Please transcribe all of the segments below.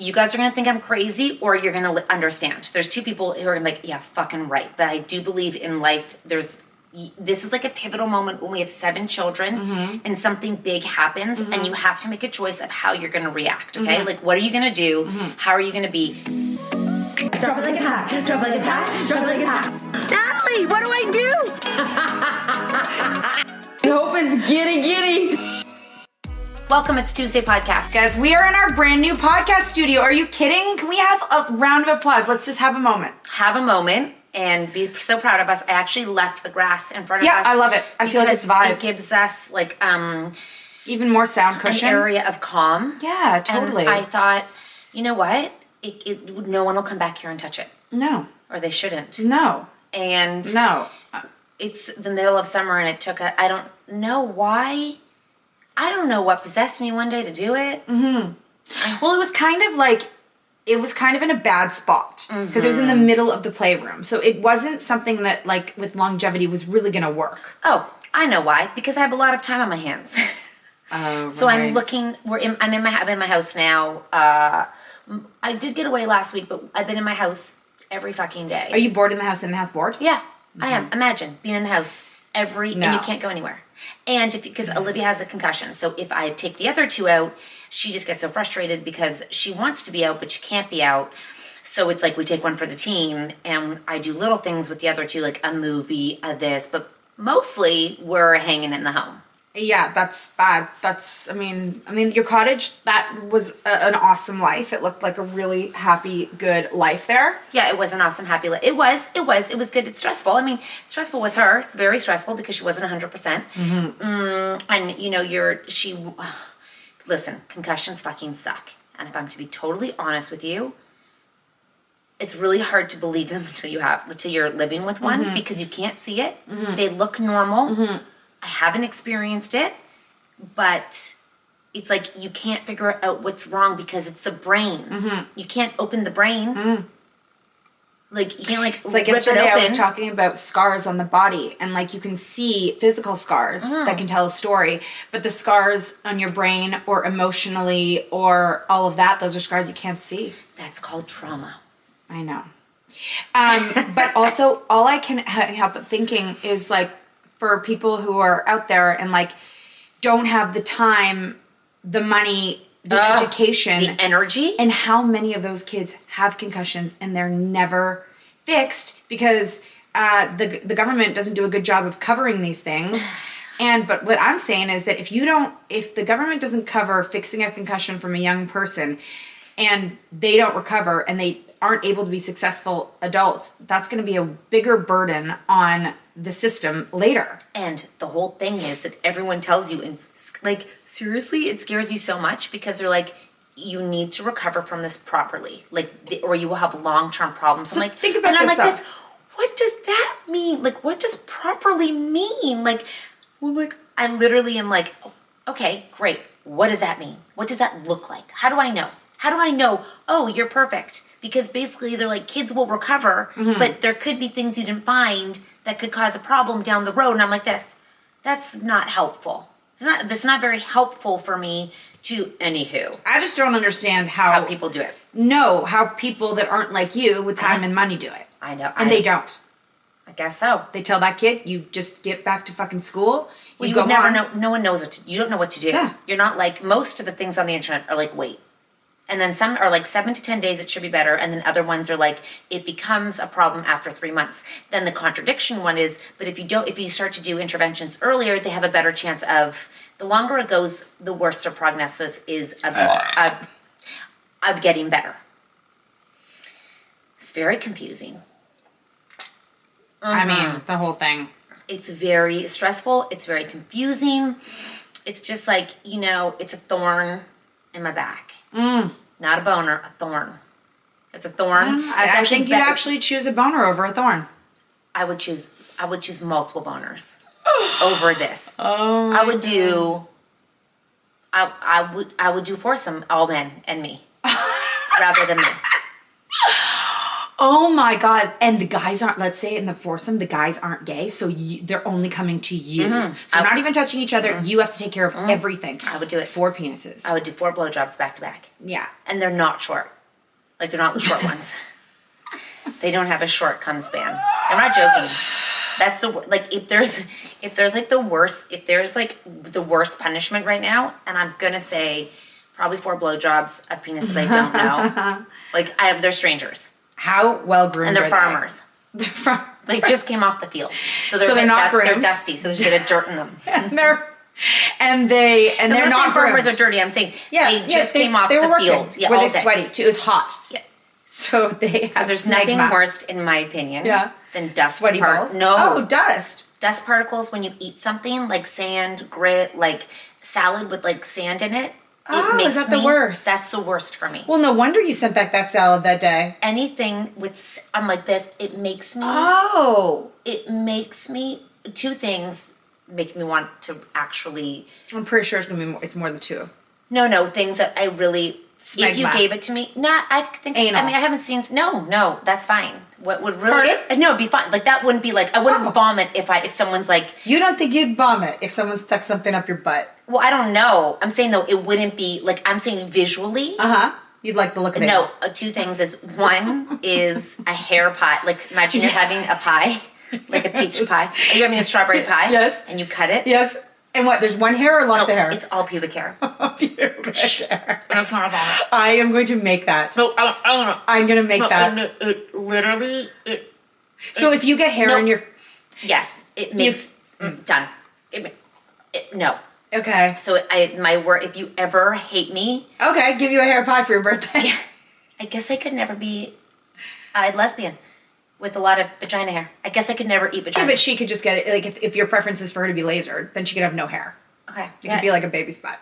You guys are going to think I'm crazy or you're going to understand. There's two people who are gonna be like, yeah, fucking right. But I do believe in life, there's this is like a pivotal moment when we have seven children mm-hmm. and something big happens mm-hmm. and you have to make a choice of how you're going to react okay mm-hmm. like what are you going to do how are you going to be Drop it like it's hot. Drop it like it's hot. Drop it like it's hot. Natalie, what do I do? I hope it's giddy giddy. Welcome it's tuesday podcast Guys, we are in our brand new podcast studio. Are you kidding? Can we have a round of applause? Let's just have a moment. have a moment and be so proud of us i actually left the grass in front of Yeah, us I love it. I feel like it's vibe. it gives us like um Even more sound an cushion. area of calm Yeah, totally. and i thought you know what it, it no one will come back here and touch it no, or they shouldn't no, and no. it's the middle of summer and it took a i don't know why i don't know what possessed me one day to do it. Mm-hmm. Well, it was kind of like it was kind of in a bad spot because it was in the mm-hmm. middle of the playroom. So it wasn't something that like with longevity was really going to work. oh i know why because i have a lot of time on my hands. Oh, so i'm looking we're in i'm in my i'm in my house now. Uh i did get away last week but i've been in my house every fucking day. Are you bored in the house? In the house bored? yeah i am. Mm-hmm. Imagine being in the house every and you can't go anywhere. And if because olivia has a concussion so if i take the other two out she just gets so frustrated because she wants to be out but she can't be out. So it's like we take one for the team and i do little things with the other two like a movie a this but mostly we're hanging in the home Yeah, that's bad. That's, I mean, I mean, your cottage, that was a, an awesome life. It looked like a really happy, good life there. Yeah, it was an awesome, happy life. It was, it was, it was good. It's stressful. I mean, stressful with her. It's very stressful because she wasn't 100%. percent mm-hmm. mm, and, you know, you're, she, listen, concussions fucking suck. And if I'm to be totally honest with you, it's really hard to believe them until you have, until you're living with one mm-hmm. because you can't see it. Mm-hmm. They look normal. I haven't experienced it, but it's like you can't figure out what's wrong because it's the brain. You can't open the brain. Like you can't like It's like yesterday it I was talking about scars on the body, and like you can see physical scars Mm. that can tell a story, but the scars on your brain or emotionally or all of that, those are scars you can't see. That's called trauma. I know. Um, but also, all I can help but thinking is like for people who are out there and like don't have the time, the money, the Ugh, education, the energy. and how many of those kids have concussions and they're never fixed because uh, the the government doesn't do a good job of covering these things. And but what I'm saying is that if you don't, if the government doesn't cover fixing a concussion from a young person, and they don't recover and they aren't able to be successful adults, that's going to be a bigger burden on the system later. And the whole thing is that everyone tells you, and like seriously, it scares you so much because they're like, you need to recover from this properly, like, or you will have long term problems. So I'm like, think about and I'm this, like though. this. What does that mean? Like, what does properly mean? Like, I'm like, I literally am like, oh, okay, great. What does that mean? What does that look like? How do I know? How do I know? Oh, you're perfect. Because basically, they're like kids will recover, Mm-hmm. but there could be things you didn't find that could cause a problem down the road. And I'm like, this, that's not helpful. It's not. That's not very helpful for me to. Anywho, I just don't understand how, how people do it. No, how people that aren't like you with time Uh-huh. and money do it. I know, And I- they don't. I guess so. They tell that kid, you just get back to fucking school. Well, you go never on. know. No one knows what to. You don't know what to do. Yeah. You're not like most of the things on the internet are like wait, and then some are like seven to ten days. It should be better, and then other ones are like it becomes a problem after three months. Then the contradiction one is, but if you don't, if you start to do interventions earlier, they have a better chance of. The longer it goes, the worse their prognosis is of of, of getting better. It's very confusing. I Mm-hmm. mean, the whole thing. it's very stressful it's very confusing it's just like you know it's a thorn in my back not a boner a thorn. It's a thorn. Mm. I, I think you'd better- actually choose a boner over a thorn. i would choose i would choose multiple boners over this. Oh i would do I, I would i would do foursome all men and me. Rather than this Oh my god! And the guys aren't. Let's say in the foursome, the guys aren't gay, so you, they're only coming to you. Mm-hmm. So not even touching each other. You have to take care of everything. I would do it. Four penises. i would do four blowjobs back to back yeah. and they're not short. Like they're not the short ones. They don't have a short cum span. I'm not joking. That's the like if there's if there's like the worst if there's like the worst punishment right now, and I'm gonna say probably four blowjobs of penises I don't know. like I have they're strangers How well groomed and they're are they? farmers. They're from. They just came off the field, so they're, So they're not du- they're dusty, so there's a bit of dirt in them. and they're and they and I'm they're not farmers are dirty. I'm saying Yeah, they yeah, just came off they the working. field. Yeah, were they day. sweaty too? It was hot. Yeah. So they Because there's nothing worse, in my opinion, Yeah. than dust Sweaty par- balls. No, Oh, dust. dust particles when you eat something like sand, grit, like salad with like sand in it. It Oh, is makes that the me- worst? That's the worst for me. Well, no wonder you sent back that salad that day. Anything with I'm like this, it makes me. Oh, It makes me. Two things make me want to actually. I'm pretty sure it's gonna be more. It's more than two. No, no, things that I really. if you gave it to me, not. I think. I mean, I haven't seen. No, no, that's fine. What would really? Pardon? No, it'd be fine. Like that wouldn't be like I wouldn't Oh. vomit if I if someone's like. You don't think you'd vomit if someone stuck something up your butt? Well, I don't know. I'm saying though, it wouldn't be like I'm saying visually. Uh huh. You'd like the look of it. No, uh, two things is one is a hair pie. Like imagine you're having a pie, like a peach pie. You're having a strawberry pie. Yes. And you cut it. Yes. And what? There's one hair or lots No, of hair? It's all pubic hair. Pubic hair. It's not a vomit. I am going to make that. No, I don't, I don't know. I'm gonna make No, that. It, it literally, it So if you get hair No. in your, yes, it makes mm, done. It It- no. Okay. So I my word. If you ever hate me, Okay, give you a hair pie for your birthday. I guess I could never be a lesbian with a lot of vagina hair. I guess I could never eat vagina. Yeah, but she could just get it. Like, if, if your preference is for her to be lasered, then she could have no hair. okay. You yeah. could be like a baby spot.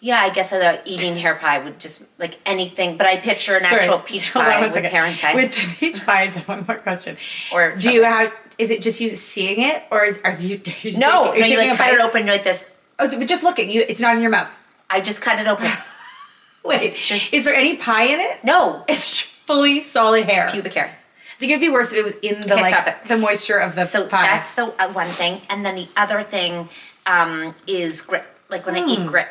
yeah, I guess uh, eating hair pie would just like anything. But I picture an Sorry. actual peach Hold on pie with second. hair inside. With the peach pie, I just have one more question. Or do you have? Is it just you seeing it, or is, are you? Are you no, taking- no, you like cut it bite? open like this. Oh, so, but just looking. You, it's not in your mouth. I just cut it open. Wait, Just- is there any pie in it? no, It's fully solid hair. pubic hair. I think it'd be worse if it was in the Okay, like the moisture of the So pie. that's the uh, one thing, and then the other thing um, is grit. Like when I eat grit,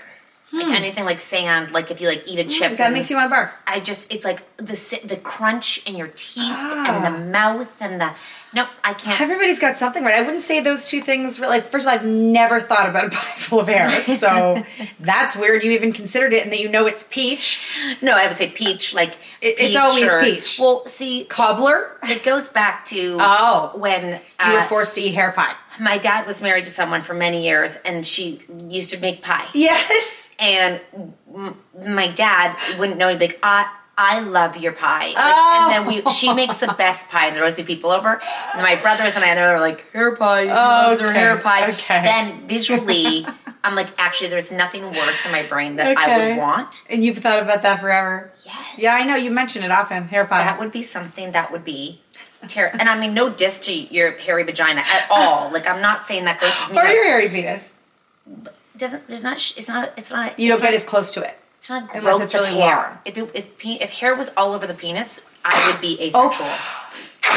like anything like sand, like if you like eat a chip, Hmm. that makes you want to barf. I just it's like the the crunch in your teeth and Ah. the mouth and the nope, I can't. Everybody's got something right. I wouldn't say those two things were like. First of all, I've never thought about a pie full of hair, so that's weird. You even considered it, and that you know it's peach no, I would say peach. Like It- it's always or- peach. Well, see, cobbler. it goes back to Oh. when You were uh, forced to eat hair pie. My dad was married to someone for many years, and she used to make pie. Yes. and m- my dad wouldn't know. He'd be like, I, I love your pie. Like, Oh. And then we, she makes the best pie, and there always be people over. And my brothers and I, they're like, hair pie, he loves her hair pie. okay. Then visually, I'm like, actually, there's nothing worse in my brain that I would want. And you've thought about that forever. Yes. Yeah, I know. You mention it often. Hair pie. That would be something that would be terrible. And I mean, no diss to your hairy vagina at all. Like, I'm not saying that grosses me or out. your hairy penis. Doesn't, there's not, it's not, it's not, You don't it's get as close to it. It's not Unless growth it's of really hair. If, it, if if hair was all over the penis, I would be oh. asexual.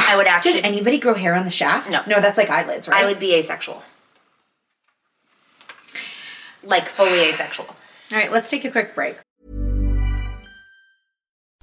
I would actually. Does anybody grow hair on the shaft? No. No, that's like eyelids, right? I would be asexual. Like fully asexual. All right, let's take a quick break.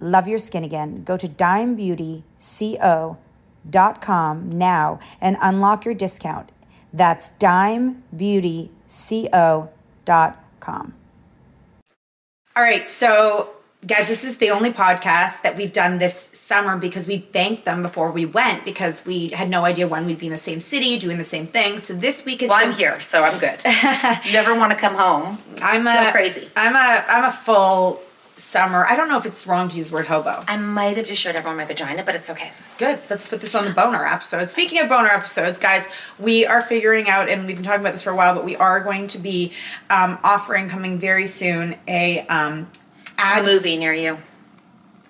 Love your skin again. Go to dimebeautyco.com now and unlock your discount. That's dimebeautyco.com. All right, so guys, this is the only podcast that we've done this summer because we banked them before we went because we had no idea when we'd be in the same city doing the same thing. So this week is Well, I'm here, so I'm good. you never want to come home. I'm a Go crazy. I'm a I'm a full summer. I don't know if it's wrong to use the word hobo. I might have just showed everyone my vagina, but it's okay. Good. Let's put this on the boner episode. Speaking of boner episodes, guys, we are figuring out, and we've been talking about this for a while, but we are going to be um, offering coming very soon a um, A movie near you.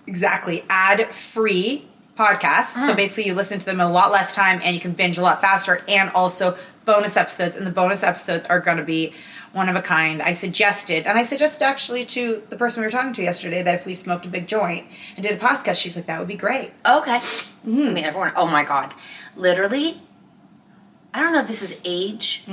exactly ad free podcasts. So Mm. basically, you listen to them in a lot less time, and you can binge a lot faster, and also bonus episodes. And the bonus episodes are going to be one of a kind. I suggested, and I suggested actually to the person we were talking to yesterday that if we smoked a big joint and did a podcast, she's like, that would be great. Okay. I mean, everyone. Oh my god, literally. I don't know if this is age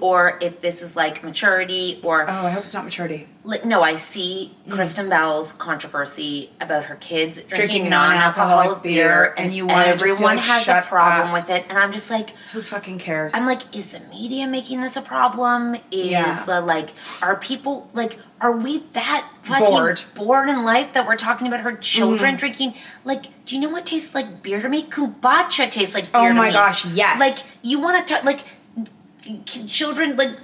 or if this is like maturity or. Mm-hmm. Oh, I hope it's not maturity. No, I see Kristen Bell's controversy about her kids drinking, Drinking non-alcoholic beer, and, and you everyone like, has a problem up." with it, and I'm just like, Who fucking cares? I'm like, is the media making this a problem? Is Yeah. the like, are people like, are we that fucking Bored. bored in life that we're talking about her children Mhm. drinking? Like, do you know what tastes like beer to me? Kombucha tastes like Oh beer to my gosh, yes. Like, you want to talk like. Children like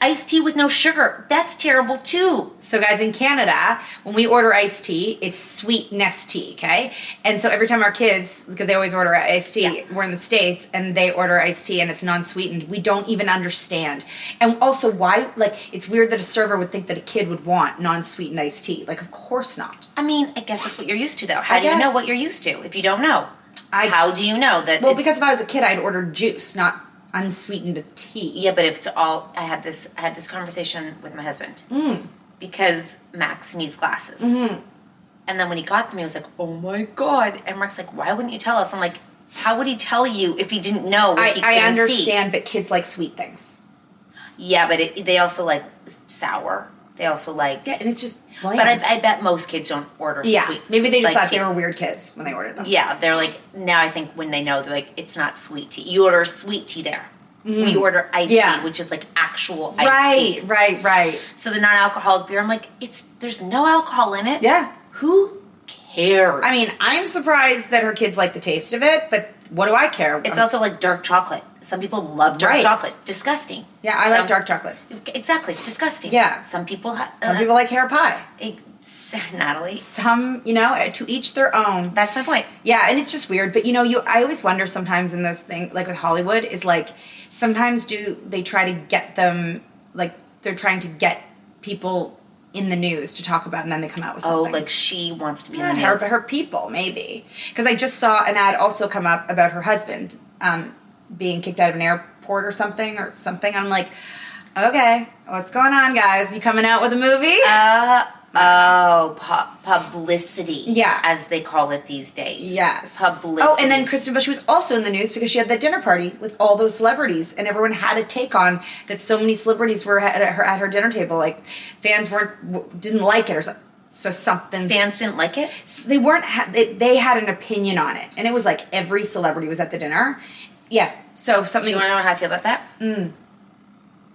iced tea with no sugar. That's terrible too. So, guys, in Canada, when we order iced tea, it's sweet Nestea, okay? And so every time our kids, because they always order iced tea, we're in the States and they order iced tea and it's non sweetened, we don't even understand. And also, why, like, it's weird that a server would think that a kid would want non sweetened iced tea. Like, of course not. I mean, I guess that's what you're used to, though. How I do you know what you're used to if you don't know? I, How do you know that? Well, because if I was a kid, I'd order juice, not unsweetened tea. Yeah, but if it's all, I had this, I had this conversation with my husband Mm. because Max needs glasses, Mhm. and then when he got them, he was like, "Oh my god!" And Mark's like, "Why wouldn't you tell us?" I'm like, "How would he tell you if he didn't know?" I, I understand, but kids like sweet things. Yeah, but it, they also like sour. They also like yeah, and it's just. But. I, I bet most kids don't order Yeah, sweets. maybe they just like thought they were weird kids when they ordered them. Yeah, they're like now. I think when they know, they're like, it's not sweet tea. You order sweet tea there. Mhm. We order iced Yeah. tea, which is like actual iced Right, tea. right, right. So the non-alcoholic beer, I'm like, it's there's no alcohol in it. Yeah. Who cares? I mean, I'm surprised that her kids like the taste of it, but what do I care? It's also like dark chocolate. Some people love dark Right. chocolate. Disgusting. Yeah, I Some- like dark chocolate. Exactly, disgusting. Yeah. Some people have. Some uh, people like hair pie. Natalie. Some, you know, eh, to each their own. That's my point. Yeah, and it's just weird. But you know, you I always wonder sometimes in those things, like with Hollywood, is like sometimes do they try to get them like they're trying to get people in the news to talk about, and then they come out with Oh, something. like she wants to be Not in the her, news. but her people, maybe. Because I just saw an ad also come up about her husband um, being kicked out of an airport or something, or something. I'm like, okay, what's going on, guys? You coming out with a movie? Uh, Oh, pu- publicity. Yeah. As they call it these days. Yes. Publicity. Oh, and then Kristen Bush was also in the news because she had that dinner party with all those celebrities, and everyone had a take on that. So many celebrities were at her at her dinner table. Like fans weren't didn't like it or so, so something. Fans didn't like it. They weren't. Ha- they, they had an opinion on it, and it was like every celebrity was at the dinner. Yeah. So something. Do something. you want to know how I feel about that? Mm.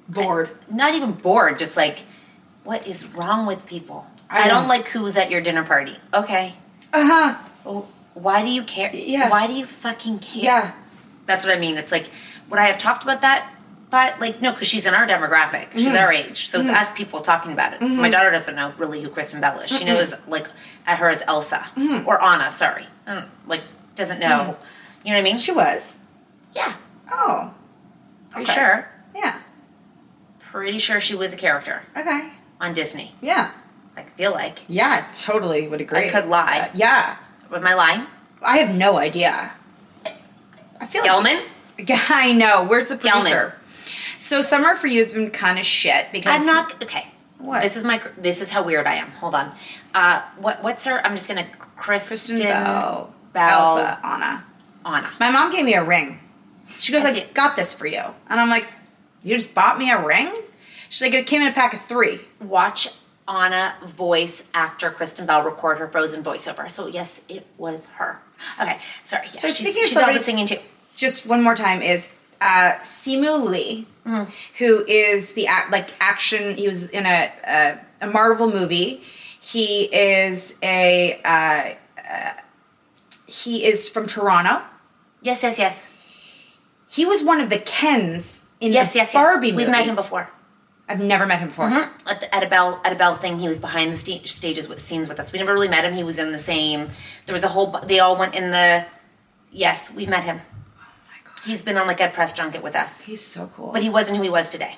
Bored. Not even bored, just like, what is wrong with people? I I, don't like who's at your dinner party. Okay. Uh huh. Why do you care? Yeah. Why do you fucking care? Yeah. That's what I mean. It's like, would I have talked about that? But like, no, because she's in our demographic. She's Mhm. our age, so it's Mhm. us people talking about it. Mhm. My daughter doesn't know really who Kristen Bell is. She knows like at her as Elsa Mhm. or Anna. Sorry, I like doesn't know. Mhm. You know what I mean? She was. Yeah, Oh. pretty Okay. sure. Yeah. Pretty sure she was a character Okay. On Disney. Yeah. I feel like. Yeah. I totally would agree. I could lie. Uh, yeah. Am I lying? I have no idea. I feel Gelman? like I know. Where's the Gelman. producer? So summer for you has been kind of shit because I'm not okay. What? This is my. This is how weird I am. Hold on. Uh, what? What's her? I'm just gonna Kristen, Kristen Bell, Bell. Elsa, Anna. Anna. My mom gave me a ring. She goes, I "I got this for you," and I'm like, "You just bought me a ring?" She's like, "It came in a pack of three. Watch Anna voice actor Kristen Bell record her Frozen voiceover. So yes, it was her. Okay, sorry. Yeah, So she's, speaking she's celebrities- singing too. Just one more time is uh, Simu Liu, Mm. who is the like action. He was in a a, a Marvel movie. He is a uh, uh, he is from Toronto. Yes, yes, yes. He was one of the Kens in Yes, the yes, yes. Barbie movie. We've met him before. I've never met him before. Mhm. At, the, at a Bell at a Bell thing, he was behind the sta- stages with scenes with us. We never really met him. He was in the same. There was a whole. They all went in the. Yes, we've met him. Oh my god. He's been on like a press junket with us, He's so cool. but he wasn't who he was today.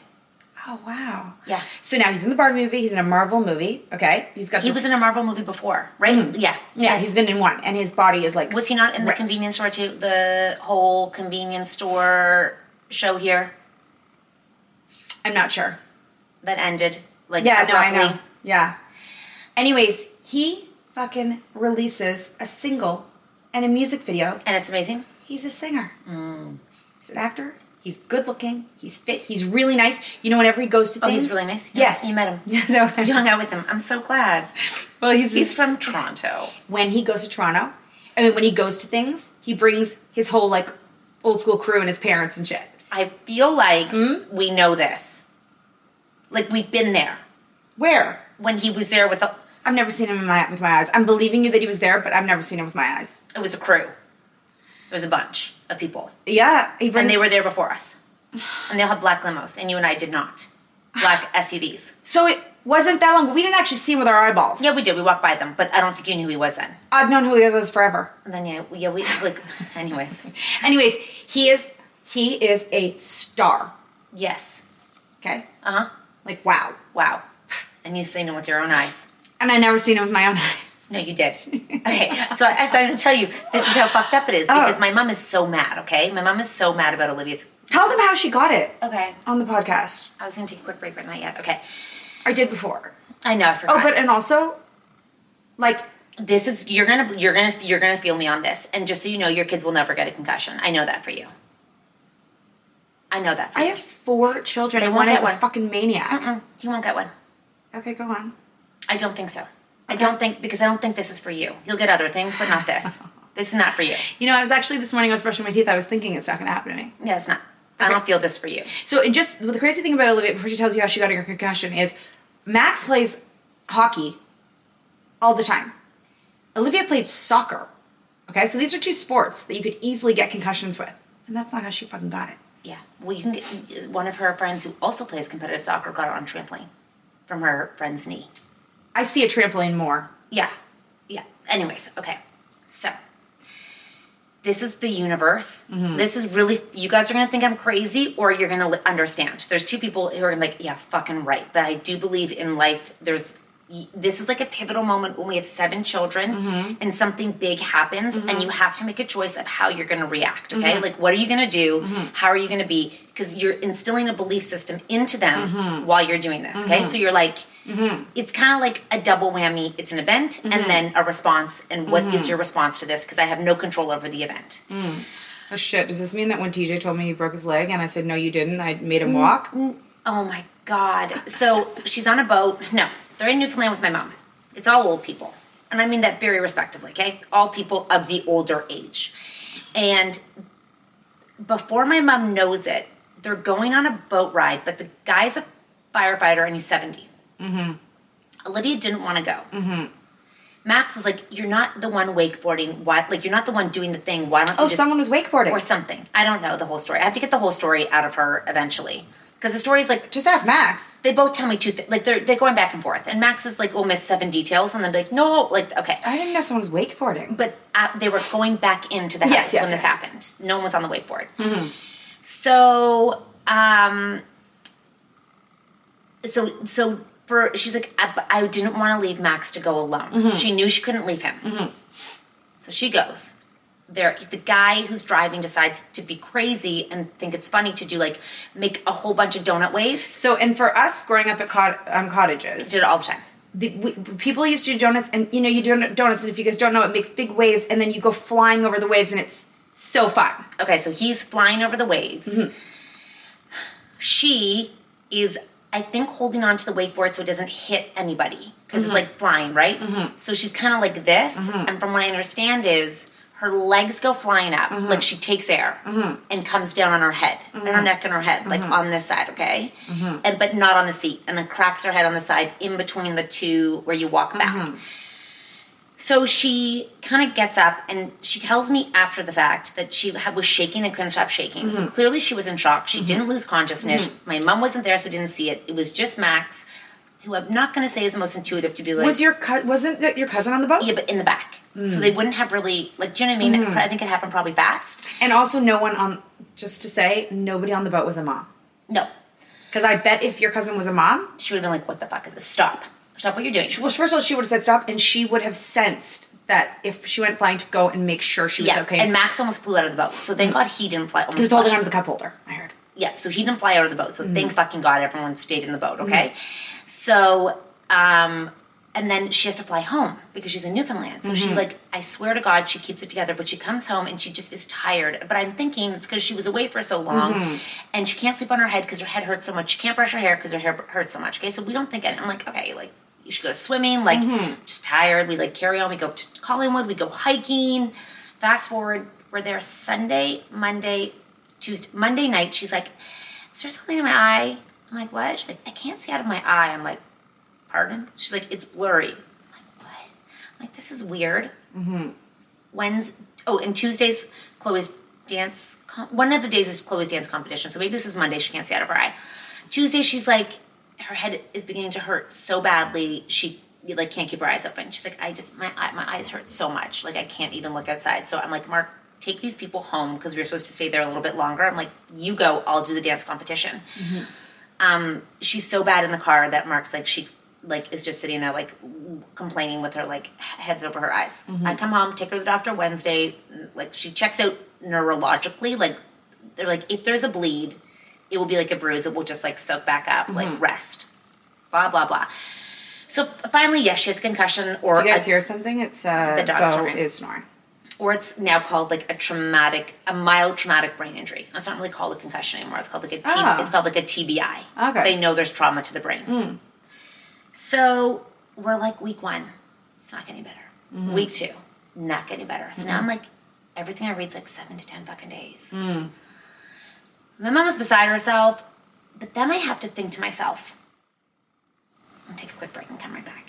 oh wow. Yeah. So now he's in the Barbie movie. He's in a Marvel movie. Okay, he's got. He this- was in a Marvel movie before, right? Mhm. Yeah. Yeah, Yes. he's been in one, and his body is like. Was he not in the Right. convenience store too? The whole convenience store show here I'm not sure. That ended like yeah, no, I know. Yeah. Anyways, he fucking releases a single and a music video. and it's amazing. He's a singer. Mm. He's an actor. He's good looking. He's fit. He's really nice. You know, whenever he goes to Oh, things, he's really nice. Yeah, Yes, you met him. so, You hung out with him. I'm so glad. well, he's, He's from Toronto. when he goes to Toronto. I mean, when he goes to things, he brings his whole like old school crew and his parents and shit. I feel like Hmm? we know this. Like we've been there Where? when he was there with the. I've never seen him in my, with my eyes. I'm believing you that he was there, but I've never seen him with my eyes. It was a crew. It was a bunch of people, Yeah, he brings, and they were there before us. And they all had black limos, and you and I did not. Black SUVs. So it wasn't that long, but we didn't actually see him with our eyeballs. Yeah, we did. We walked by them, but I don't think you knew who he was then. I've known who he was forever. And then yeah, we- yeah, we like. Anyways, Anyways, he is he is a star. yes. Okay, Uh huh. Like wow. Wow. And you've seen him with your own eyes. And I never seen him with my own eyes. No, you did. Okay, so I, so I'm gonna tell you this is how fucked up it is Oh. because my mom is so mad. Okay, my mom is so mad about Olivia's. Tell them how she got it Okay, on the podcast. I was gonna take a quick break, but not yet. Okay, I did before. I know. I forgot. Oh, but and also, like this is you're gonna you're gonna you're gonna feel me on this, and just so you know, your kids will never get a concussion. I know that for you. I know that for I have four children, and won't one is get a one. fucking maniac. Mm-mm, you won't get one. Okay, go on. I don't think so. I don't think because I don't think this is for you. You'll get other things, but not this. this is not for you. You know, I was actually this morning. I was brushing my teeth. I was thinking it's not going to happen to me. Yeah, it's not. I don't feel this for you. So just the crazy thing about Olivia before she tells you how she got her concussion is Max plays hockey all the time. Olivia played soccer. Okay, so these are two sports that you could easily get concussions with, and that's not how she fucking got it. Yeah. Well, you can get one of her friends who also plays competitive soccer got it on trampoline from her friend's knee. I see a trampoline more. Yeah. Yeah. Anyways, okay. So this is the universe. Mm-hmm. This is really you guys are gonna think I'm crazy, or you're gonna understand. There's two people who are gonna be like, yeah, fucking right. But I do believe in life. There's this is like a pivotal moment when we have seven children mm-hmm. and something big happens, and mm-hmm. you have to make a choice of how you're gonna react. Okay, mm-hmm. like what are you gonna do? How are you gonna be? Because you're instilling a belief system into them while you're doing this. Okay, so you're like It's kind of like a double whammy. It's an event and then a response. And what is your response to this? Because I have no control over the event. Mm. Oh shit! Does this mean that when TJ told me he broke his leg and I said no, you didn't, I made him walk? Oh my god. So she's on a boat. No, they're in Newfoundland with my mom. It's all old people. And I mean that very respectively, okay? All people of the older age. And before my mom knows it, they're going on a boat ride, but the guy's a firefighter and he's 70. Mm-hmm. Olivia didn't want to go. Mm-hmm. Max is like, "You're not the one wakeboarding. Why? Like, you're not the one doing the thing. Why don't you?" Oh, just-" someone was wakeboarding. or something. I don't know the whole story. I have to get the whole story out of her eventually because the story is like just ask Max. They both tell me two things. Like they're they're going back and forth, and Max is like, "We'll miss seven details," and then be like, "No, like okay." I didn't know someone was wakeboarding. But uh, they were going back into the house Yes, yes, when this yes. happened. No one was on the wakeboard. Mhm. So, um, so so for she's like, I, I didn't want to leave Max to go alone. Mhm. She knew she couldn't leave him. Mhm. So she goes. There, the guy who's driving decides to be crazy and think it's funny to do like make a whole bunch of donut waves. So, and for us growing up at cot- um, cottages, did it all the time. The, we, people used to do donuts, and you know, you do donuts, and if you guys don't know, it makes big waves, and then you go flying over the waves, and it's so fun. Okay, so he's flying over the waves. Mhm. She is, I think, holding on to the wakeboard so it doesn't hit anybody because Mhm. it's like flying, right? Mhm. So she's kind of like this, Mhm. and from what I understand is her legs go flying up, Mhm. like she takes air Mhm. and comes down on her head and her neck and her head, like Mhm. on this side, okay? Mhm. And but not on the seat, and then cracks her head on the side in between the two where you walk back. Mhm. So she kind of gets up and she tells me after the fact that she was shaking and couldn't stop shaking. So clearly she was in shock. She didn't lose consciousness. My mom wasn't there, so didn't see it. It was just Max, who I'm not going to say is the most intuitive to be like. was your co- wasn't that your cousin on the boat? Yeah, but in the back. So Mm. they wouldn't have really like. Do you know what I mean? Mhm. I think it happened probably fast. And also, no one on. Just to say, nobody on the boat was a mom. No, because I bet if your cousin was a mom, she would have been like, "What the fuck is this? Stop! Stop what you're doing." Well, first of all, she would have said stop, and she would have sensed that if she went flying to go and make sure she was yeah, okay. and Max almost flew out of the boat. So thank God he didn't fly. Almost he was holding onto the cup holder. I heard. Yeah, so he didn't fly out of the boat. So Mhm. thank fucking God everyone stayed in the boat, okay? So, um, and then she has to fly home because she's in Newfoundland. So she Mhm. like, I swear to God, she keeps it together, but she comes home and she just is tired. But I'm thinking it's because she was away for so long Mhm. and she can't sleep on her head because her head hurts so much. She can't brush her hair because her hair hurts so much. Okay, so we don't think it. I'm like, okay, like you should go swimming, like Mhm. just tired. We like carry on. We go to Collingwood. We go hiking. Fast forward, we're there Sunday, Monday, Tuesday, Monday night. She's like, "Is there something in my eye?" I'm like, "What?" She's like, "I can't see out of my eye." I'm like, "Pardon?" She's like, "It's blurry." I'm like, "What?" I'm like, "This is weird." Mm-hmm. Wednesday, oh, and Tuesdays, Chloe's dance. Com- one of the days is Chloe's dance competition. So maybe this is Monday. She can't see out of her eye. Tuesday, she's like, her head is beginning to hurt so badly. She like can't keep her eyes open. She's like, I just my eye, my eyes hurt so much. Like I can't even look outside. So I'm like, Mark, take these people home because we are supposed to stay there a little bit longer. I'm like, you go. I'll do the dance competition. Um, she's so bad in the car that Mark's like she like is just sitting there like complaining with her like heads over her eyes. Mhm. I come home, take her to the doctor Wednesday. Like she checks out neurologically. Like they're like if there's a bleed, it will be like a bruise. It will just like soak back up. Mhm. Like rest. Blah blah blah. So finally, yes, she has concussion or Do you guys a- hear something? It's uh, The dog's Bo snoring. is snoring. Or it's now called like a traumatic, a mild traumatic brain injury. It's not really called a concussion anymore. It's called like a T. Ah. It's called like a TBI. Okay. They know there's trauma to the brain. Mm. So we're like week one, it's not getting better. Mhm. Week two, not getting better. So now Mhm. I'm like, everything I read's like seven to ten fucking days. Mm. My mom is beside herself, but then I have to think to myself, I'll take a quick break and come right back.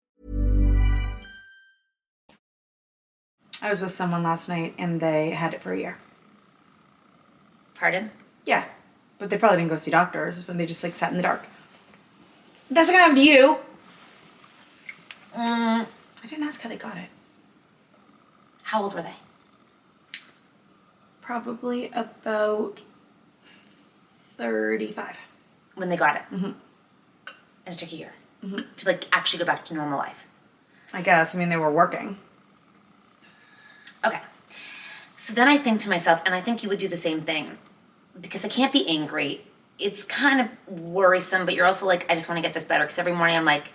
I was with someone last night and they had it for a year. Pardon? Yeah. But they probably didn't go see doctors or something. They just like sat in the dark. That's not gonna happen to you. Mm, I didn't ask how they got it. how old were they? Probably about 35. When they got it? Mm-hmm. And it took a year to like actually go back to normal life. I guess. I mean, they were working. Okay. So then I think to myself, and I think you would do the same thing, because I can't be angry. It's kind of worrisome, but you're also like, I just want to get this better. Because every morning I'm like,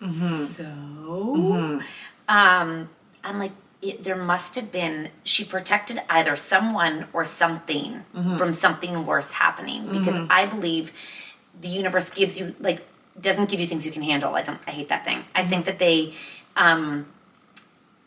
mm-hmm. so, mm-hmm. um, I'm like, it, there must have been. She protected either someone or something mm-hmm. from something worse happening. Because I believe the universe gives you like doesn't give you things you can handle. I don't. I hate that thing. I think that they, um,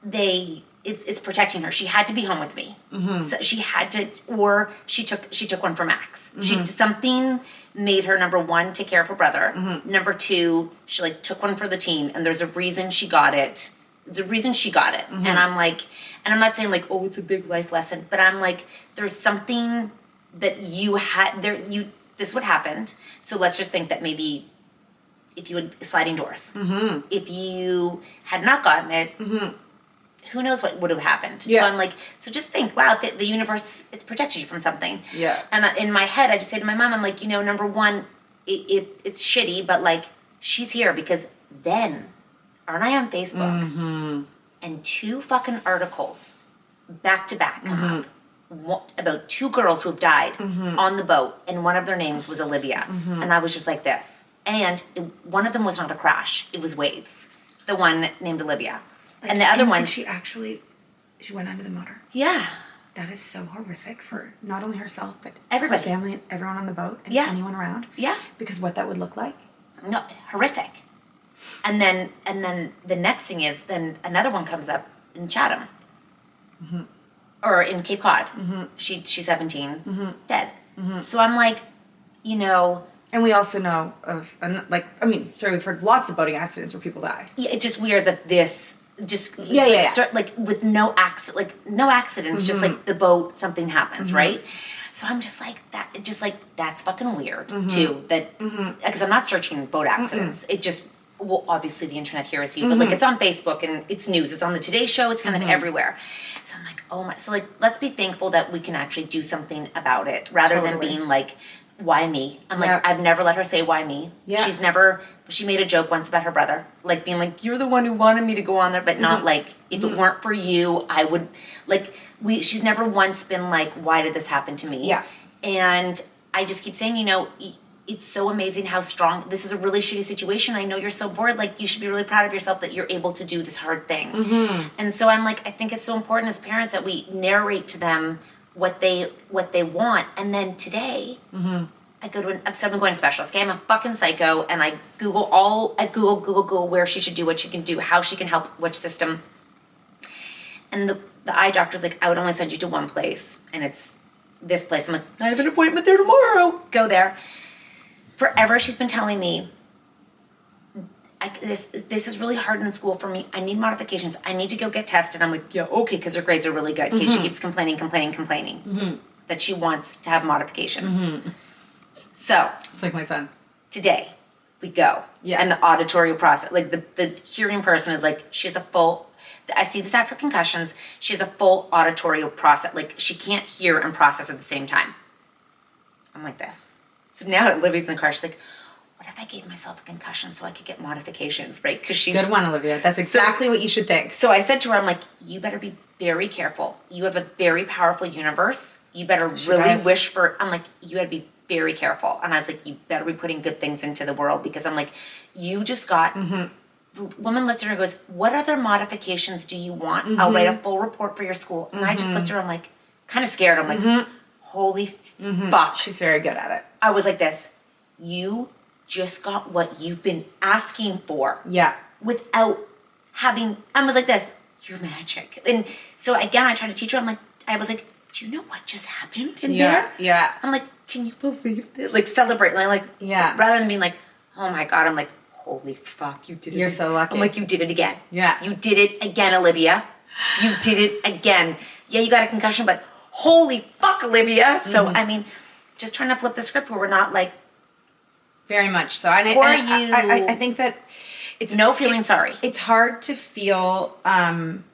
they it's, it's protecting her. She had to be home with me. Mm-hmm. So she had to, or she took she took one for Max. She mm-hmm. something made her number one take care of her brother. Mm-hmm. Number two, she like took one for the team, and there's a reason she got it. The reason she got it, and I'm like, and I'm not saying like, oh, it's a big life lesson, but I'm like, there's something that you had there. You this would happened. So let's just think that maybe if you had sliding doors, if you had not gotten it, who knows what would have happened. Yeah. So I'm like, so just think, wow, the, the universe it's protected you from something. Yeah. And in my head, I just say to my mom, I'm like, you know, number one, it, it it's shitty, but like she's here because then, aren't I on Facebook? Mm-hmm. And two fucking articles, back to back, come up. One, about two girls who have died Mm-hmm. on the boat, and one of their names was Olivia, and I was just like this. And it, one of them was not a crash; it was waves. The one named Olivia, and the other and, one, and she actually, she went under the motor. yeah, That is so horrific for not only herself but Everybody. her family, and everyone on the boat, and Yeah. anyone around. yeah. Because what that would look like. no horrific and then and then the next thing is then another one comes up in chatham mm-hmm. or in cape cod mm-hmm. she she's 17 mm-hmm. dead so i'm like you know And we also know of, like, I mean, sorry, we've heard lots of boating accidents where people die. yeah, it's just weird that this just Yeah, like, yeah, start- like with no accident like no accidents just like mm-hmm. the boat something happens mm-hmm. right? So i'm just like that just like that's fucking weird mm-hmm. too that because i'm not searching boat accidents. It just well obviously the internet hears you but like it's on facebook and it's news. It's on the today show. It's kind of everywhere. So i'm like oh my so like let's be thankful that we can actually do something about it rather than being like why me i'm like Yeah. i've never let her say why me Yeah. she's never she made a joke once about her brother like being like you're the one who wanted me to go on there but Mm-hmm. not like if it weren't for you i would like we she's never once been like why did this happen to me Yeah. and i just keep saying you know it's so amazing how strong this is a really shitty situation i know you're so bored like you should be really proud of yourself that you're able to do this hard thing Mm-hmm. and so i'm like i think it's so important as parents that we narrate to them what they what they want and then today mm-hmm. I go to an I'm starting going to specialist. Okay, I'm a fucking psycho, and I Google all I Google Google Google where she should do what she can do, how she can help, which system. And the the eye doctor's like, I would only send you to one place, and it's this place. I'm like, I have an appointment there tomorrow. Go there. Forever, she's been telling me. I, this this is really hard in school for me. I need modifications. I need to go get tested. I'm like, yeah, okay, because her grades are really good. Okay, she mm-hmm. keeps complaining, complaining, complaining mm-hmm. that she wants to have modifications. Mm-hmm. So It's like my son. today, we go. Yeah. And the auditory process, like the, the hearing person is like, she has a full, I see this after concussions, she has a full auditory process. Like she can't hear and process at the same time. I'm like this. So now that Libby's in the car, she's like, what if I gave myself a concussion so I could get modifications, right? Because she's Good one, Olivia. That's exactly what you should think. So I said to her, I'm like, you better be very careful. You have a very powerful universe. You better She really does. wish for, I'm like, you gotta be very careful. And I was like, you better be putting good things into the world because I'm like, you just got, Mm-hmm. the woman looked at her and goes, what other modifications do you want? I'll Mhm. write a full report for your school. And I just Mhm. looked at her, I'm like, kind of scared. I'm like, Mhm. holy Mhm. fuck. She's very good at it. I was like this, you just got what you've been asking for Yeah. without having I was like this, you're magic. And so again I tried to teach her, I'm like I was like, Do you know what just happened in Yeah, there? yeah. I'm like, can you believe this? Like celebrate. Like, like Yeah. rather than being like, oh my god, I'm like, holy fuck, you did it. You're again." so lucky. I'm like, you did it again. Yeah. You did it again, Olivia. You did it again. Yeah, you got a concussion, but holy fuck, Olivia. So Mhm. I mean, just trying to flip the script where we're not like Very much so. And I, and you. I, I, I think that it's no feeling sorry. It's hard to feel. Um,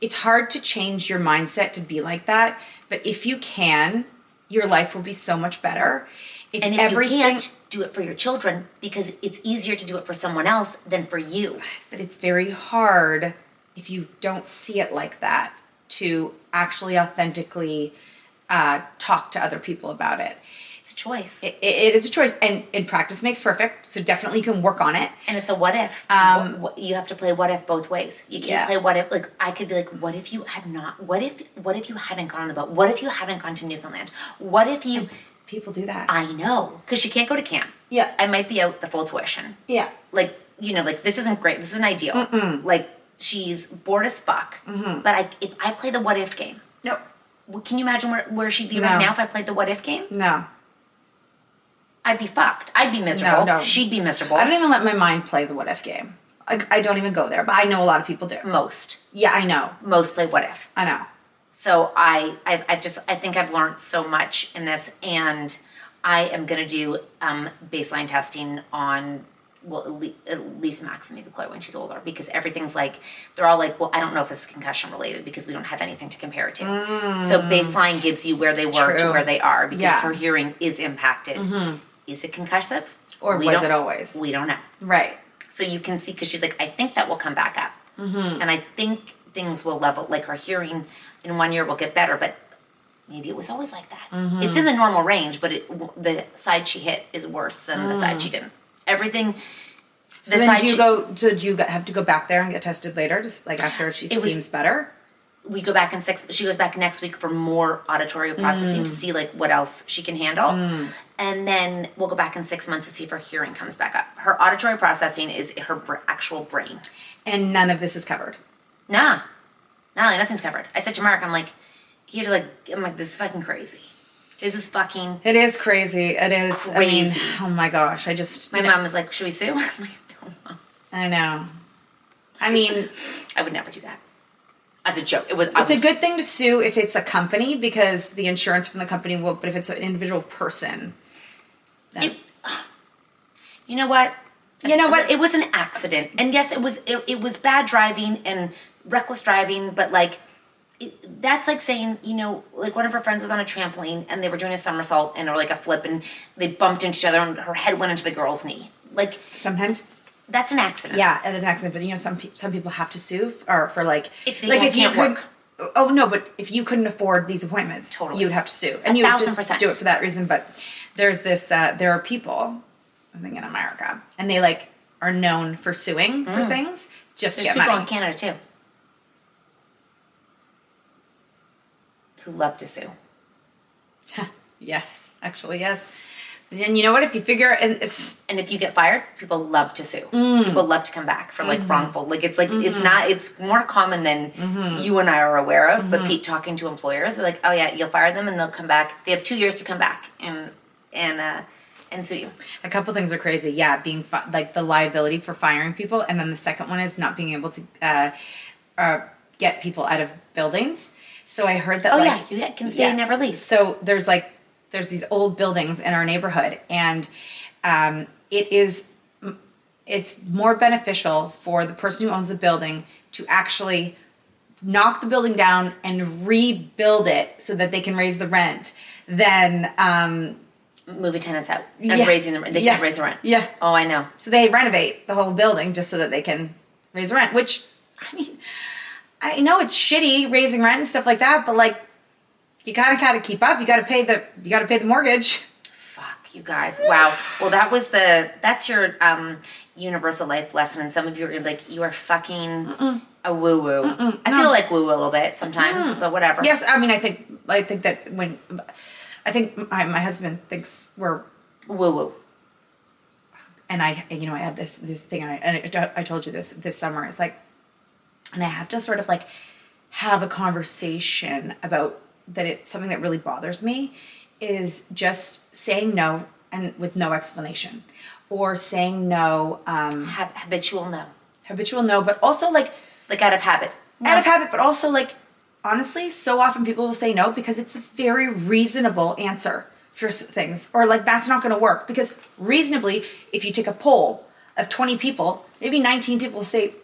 it's hard to change your mindset to be like that. But if you can, your life will be so much better. If and if everything, you can't, do it for your children because it's easier to do it for someone else than for you. but it's very hard if you don't see it like that to actually authentically uh, talk to other people about it. It's a choice. It, it is a choice, and, and practice makes perfect. So definitely you can work on it. And it's a what if. Um, What- what- you have to play what if both ways. You can't Yeah. play what if. Like I could be like, what if you had not? What if? What if you hadn't gone on the boat? What if you hadn't gone to Newfoundland? What if you? People do that. I know because she can't go to camp. Yeah. I might be out the full tuition. Yeah. Like you know, like this isn't great. This isn't ideal. Mm-mm. Like she's bored as fuck. Mhm. But I, if I play the what if game. No. Can you imagine where, where she'd be No. right now if I played the what if game? No. I'd be fucked. I'd be miserable. No, no. She'd be miserable. I don't even let my mind play the what if game. Like I don't even go there, but I know a lot of people do. Most. Yeah, I know. Most play what if. I know. So I, I've, I've just, I think I've learned so much in this, and I am gonna do um, baseline testing on, well, at le- at least Max and maybe Chloe when she's older, because everything's like, they're all like, well, I don't know if this is concussion related because we don't have anything to compare it to. Mm. So baseline gives you where they were to where they are because Yeah. her hearing is impacted. Mhm. Is it concussive? Or We was it always? We don't know. Right. So you can see because she's like, I think that will come back up, Mhm. and I think things will level. Like her hearing in one year will get better, but maybe it was always like that. Mhm. It's in the normal range, but it, the side she hit is worse than the side Mm. she didn't. Everything. So then do you go? So do you have to go back there and get tested later, just like after she It was- seems better? We go back in six. She goes back next week for more auditory processing to Mm. see like what else she can handle. Mm. and then we'll go back in six months to see if her hearing comes back up. Her auditory processing is her br- actual brain. And none of this is covered. Nah, nah, nothing's covered. I said to Mark, I'm like, he's like, I'm like, this is fucking crazy. This is fucking. It is crazy. It is. I mean, oh my gosh! I just. My you know- mom was like, should we sue? I'm like, don't know. I know. I mean, I would never do that. As a joke, it was. It's a good thing to sue if it's a company because the insurance from the company will. But if it's an individual person, then You know what? You know what? It was an accident, and yes, it was. It, it was bad driving and reckless driving, but like. it- That's like saying, you know, like one of her friends was on a trampoline and they were doing a somersault and or like a flip and they bumped into each other and her head went into the girl's knee. Like sometimes that's an accident. yeah, it is an accident. But you know, some pe- some people have to sue f- or for like If like if you could. Oh no, but if you couldn't afford these appointments, Totally. you would have to sue, and you would thousand just percent. do it for that reason. But there's this. Uh, there are people, I think in America, and they like are known for suing for Mm. things just to There's get people money. in Canada too who love to sue. Yes, actually, yes. Then you know what? If you figure and if and if you get fired, people love to sue. Mm. People love to come back for like Mhm. wrongful. Like it's like it's Mhm. not. It's more common than Mhm. you and I are aware of. But Mhm. Pete talking to employers, they're like, oh yeah, you'll fire them and they'll come back. They have two years to come back and and uh and sue you. a couple things are crazy. Yeah, being fi- like the liability for firing people, and then the second one is not being able to uh, uh, get people out of buildings. So I heard that. Oh, like, yeah, you can stay and never leave. So there's like there's these old buildings in our neighborhood, and um, it is it's more beneficial for the person who owns the building to actually knock the building down and rebuild it so that they can raise the rent than um, moving tenants out and Yeah. raising the rent. they Yeah. can't raise the rent. Yeah. Oh, I know. So they renovate the whole building just so that they can raise the rent, which I mean, I know it's shitty raising rent and stuff like that, but like you gotta gotta keep up. You gotta pay the you gotta pay the mortgage. Fuck you guys. Wow. Well, that was the that's your um universal life lesson, and some of you are gonna be like, you are fucking a woo woo. I feel like woo woo a little bit sometimes, Mm. but whatever. Yes, I mean I think I think that when I think my, my husband thinks we're woo woo. And I you know I had this this thing and I, and I I told you this this summer. It's like and I have to sort of like have a conversation about that it's something that really bothers me is just saying no and with no explanation or saying no um habitual no. habitual no but also like like out of habit. out of habit but also like honestly so often people will say no because it's a very reasonable answer for things or like that's not going to work because reasonably if you take a poll of 20 people maybe 19 people say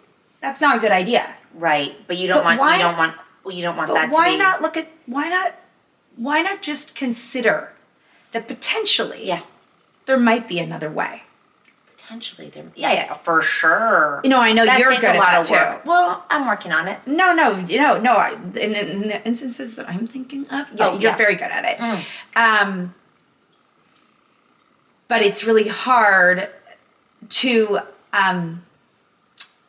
that's not a good idea. Right, but you don't But want why- you don't want well, you don't want but that why to be not look at why not why not just consider that potentially yeah there might be another way potentially there. Yeah, yeah, for sure. You know, I know that you're takes good a at lot of too. Well, I'm working on it. no no you know no I, in, the- in the instances that i'm thinking of yeah Oh, you're yeah. very good at it Mm. um but it's really hard to um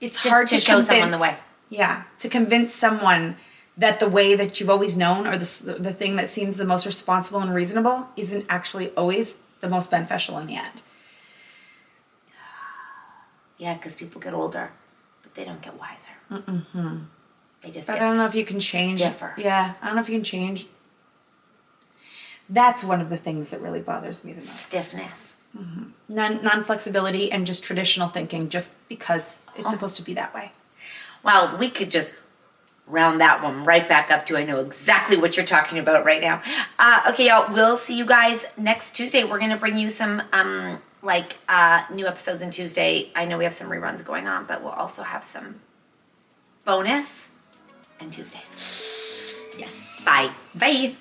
it's To- hard to to, show someone the way. yeah to convince someone that the way that you've always known or the, the thing that seems the most responsible and reasonable isn't actually always the most beneficial in the end Yeah, because people get older, but they don't get wiser. mm-hmm. They just but get i don't know if you can change stiffer. yeah i don't know if you can change that's one of the things that really bothers me the most Stiffness. non non flexibility and just traditional thinking just because it's Huh. supposed to be that way. Well, we could just round that one right back up to I know exactly what you're talking about right now. Uh, okay, y'all, we'll see you guys next Tuesday. We're gonna bring you some um like uh new episodes on Tuesday. I know we have some reruns going on, but we'll also have some bonus and Tuesdays. Yes. Bye. Bye.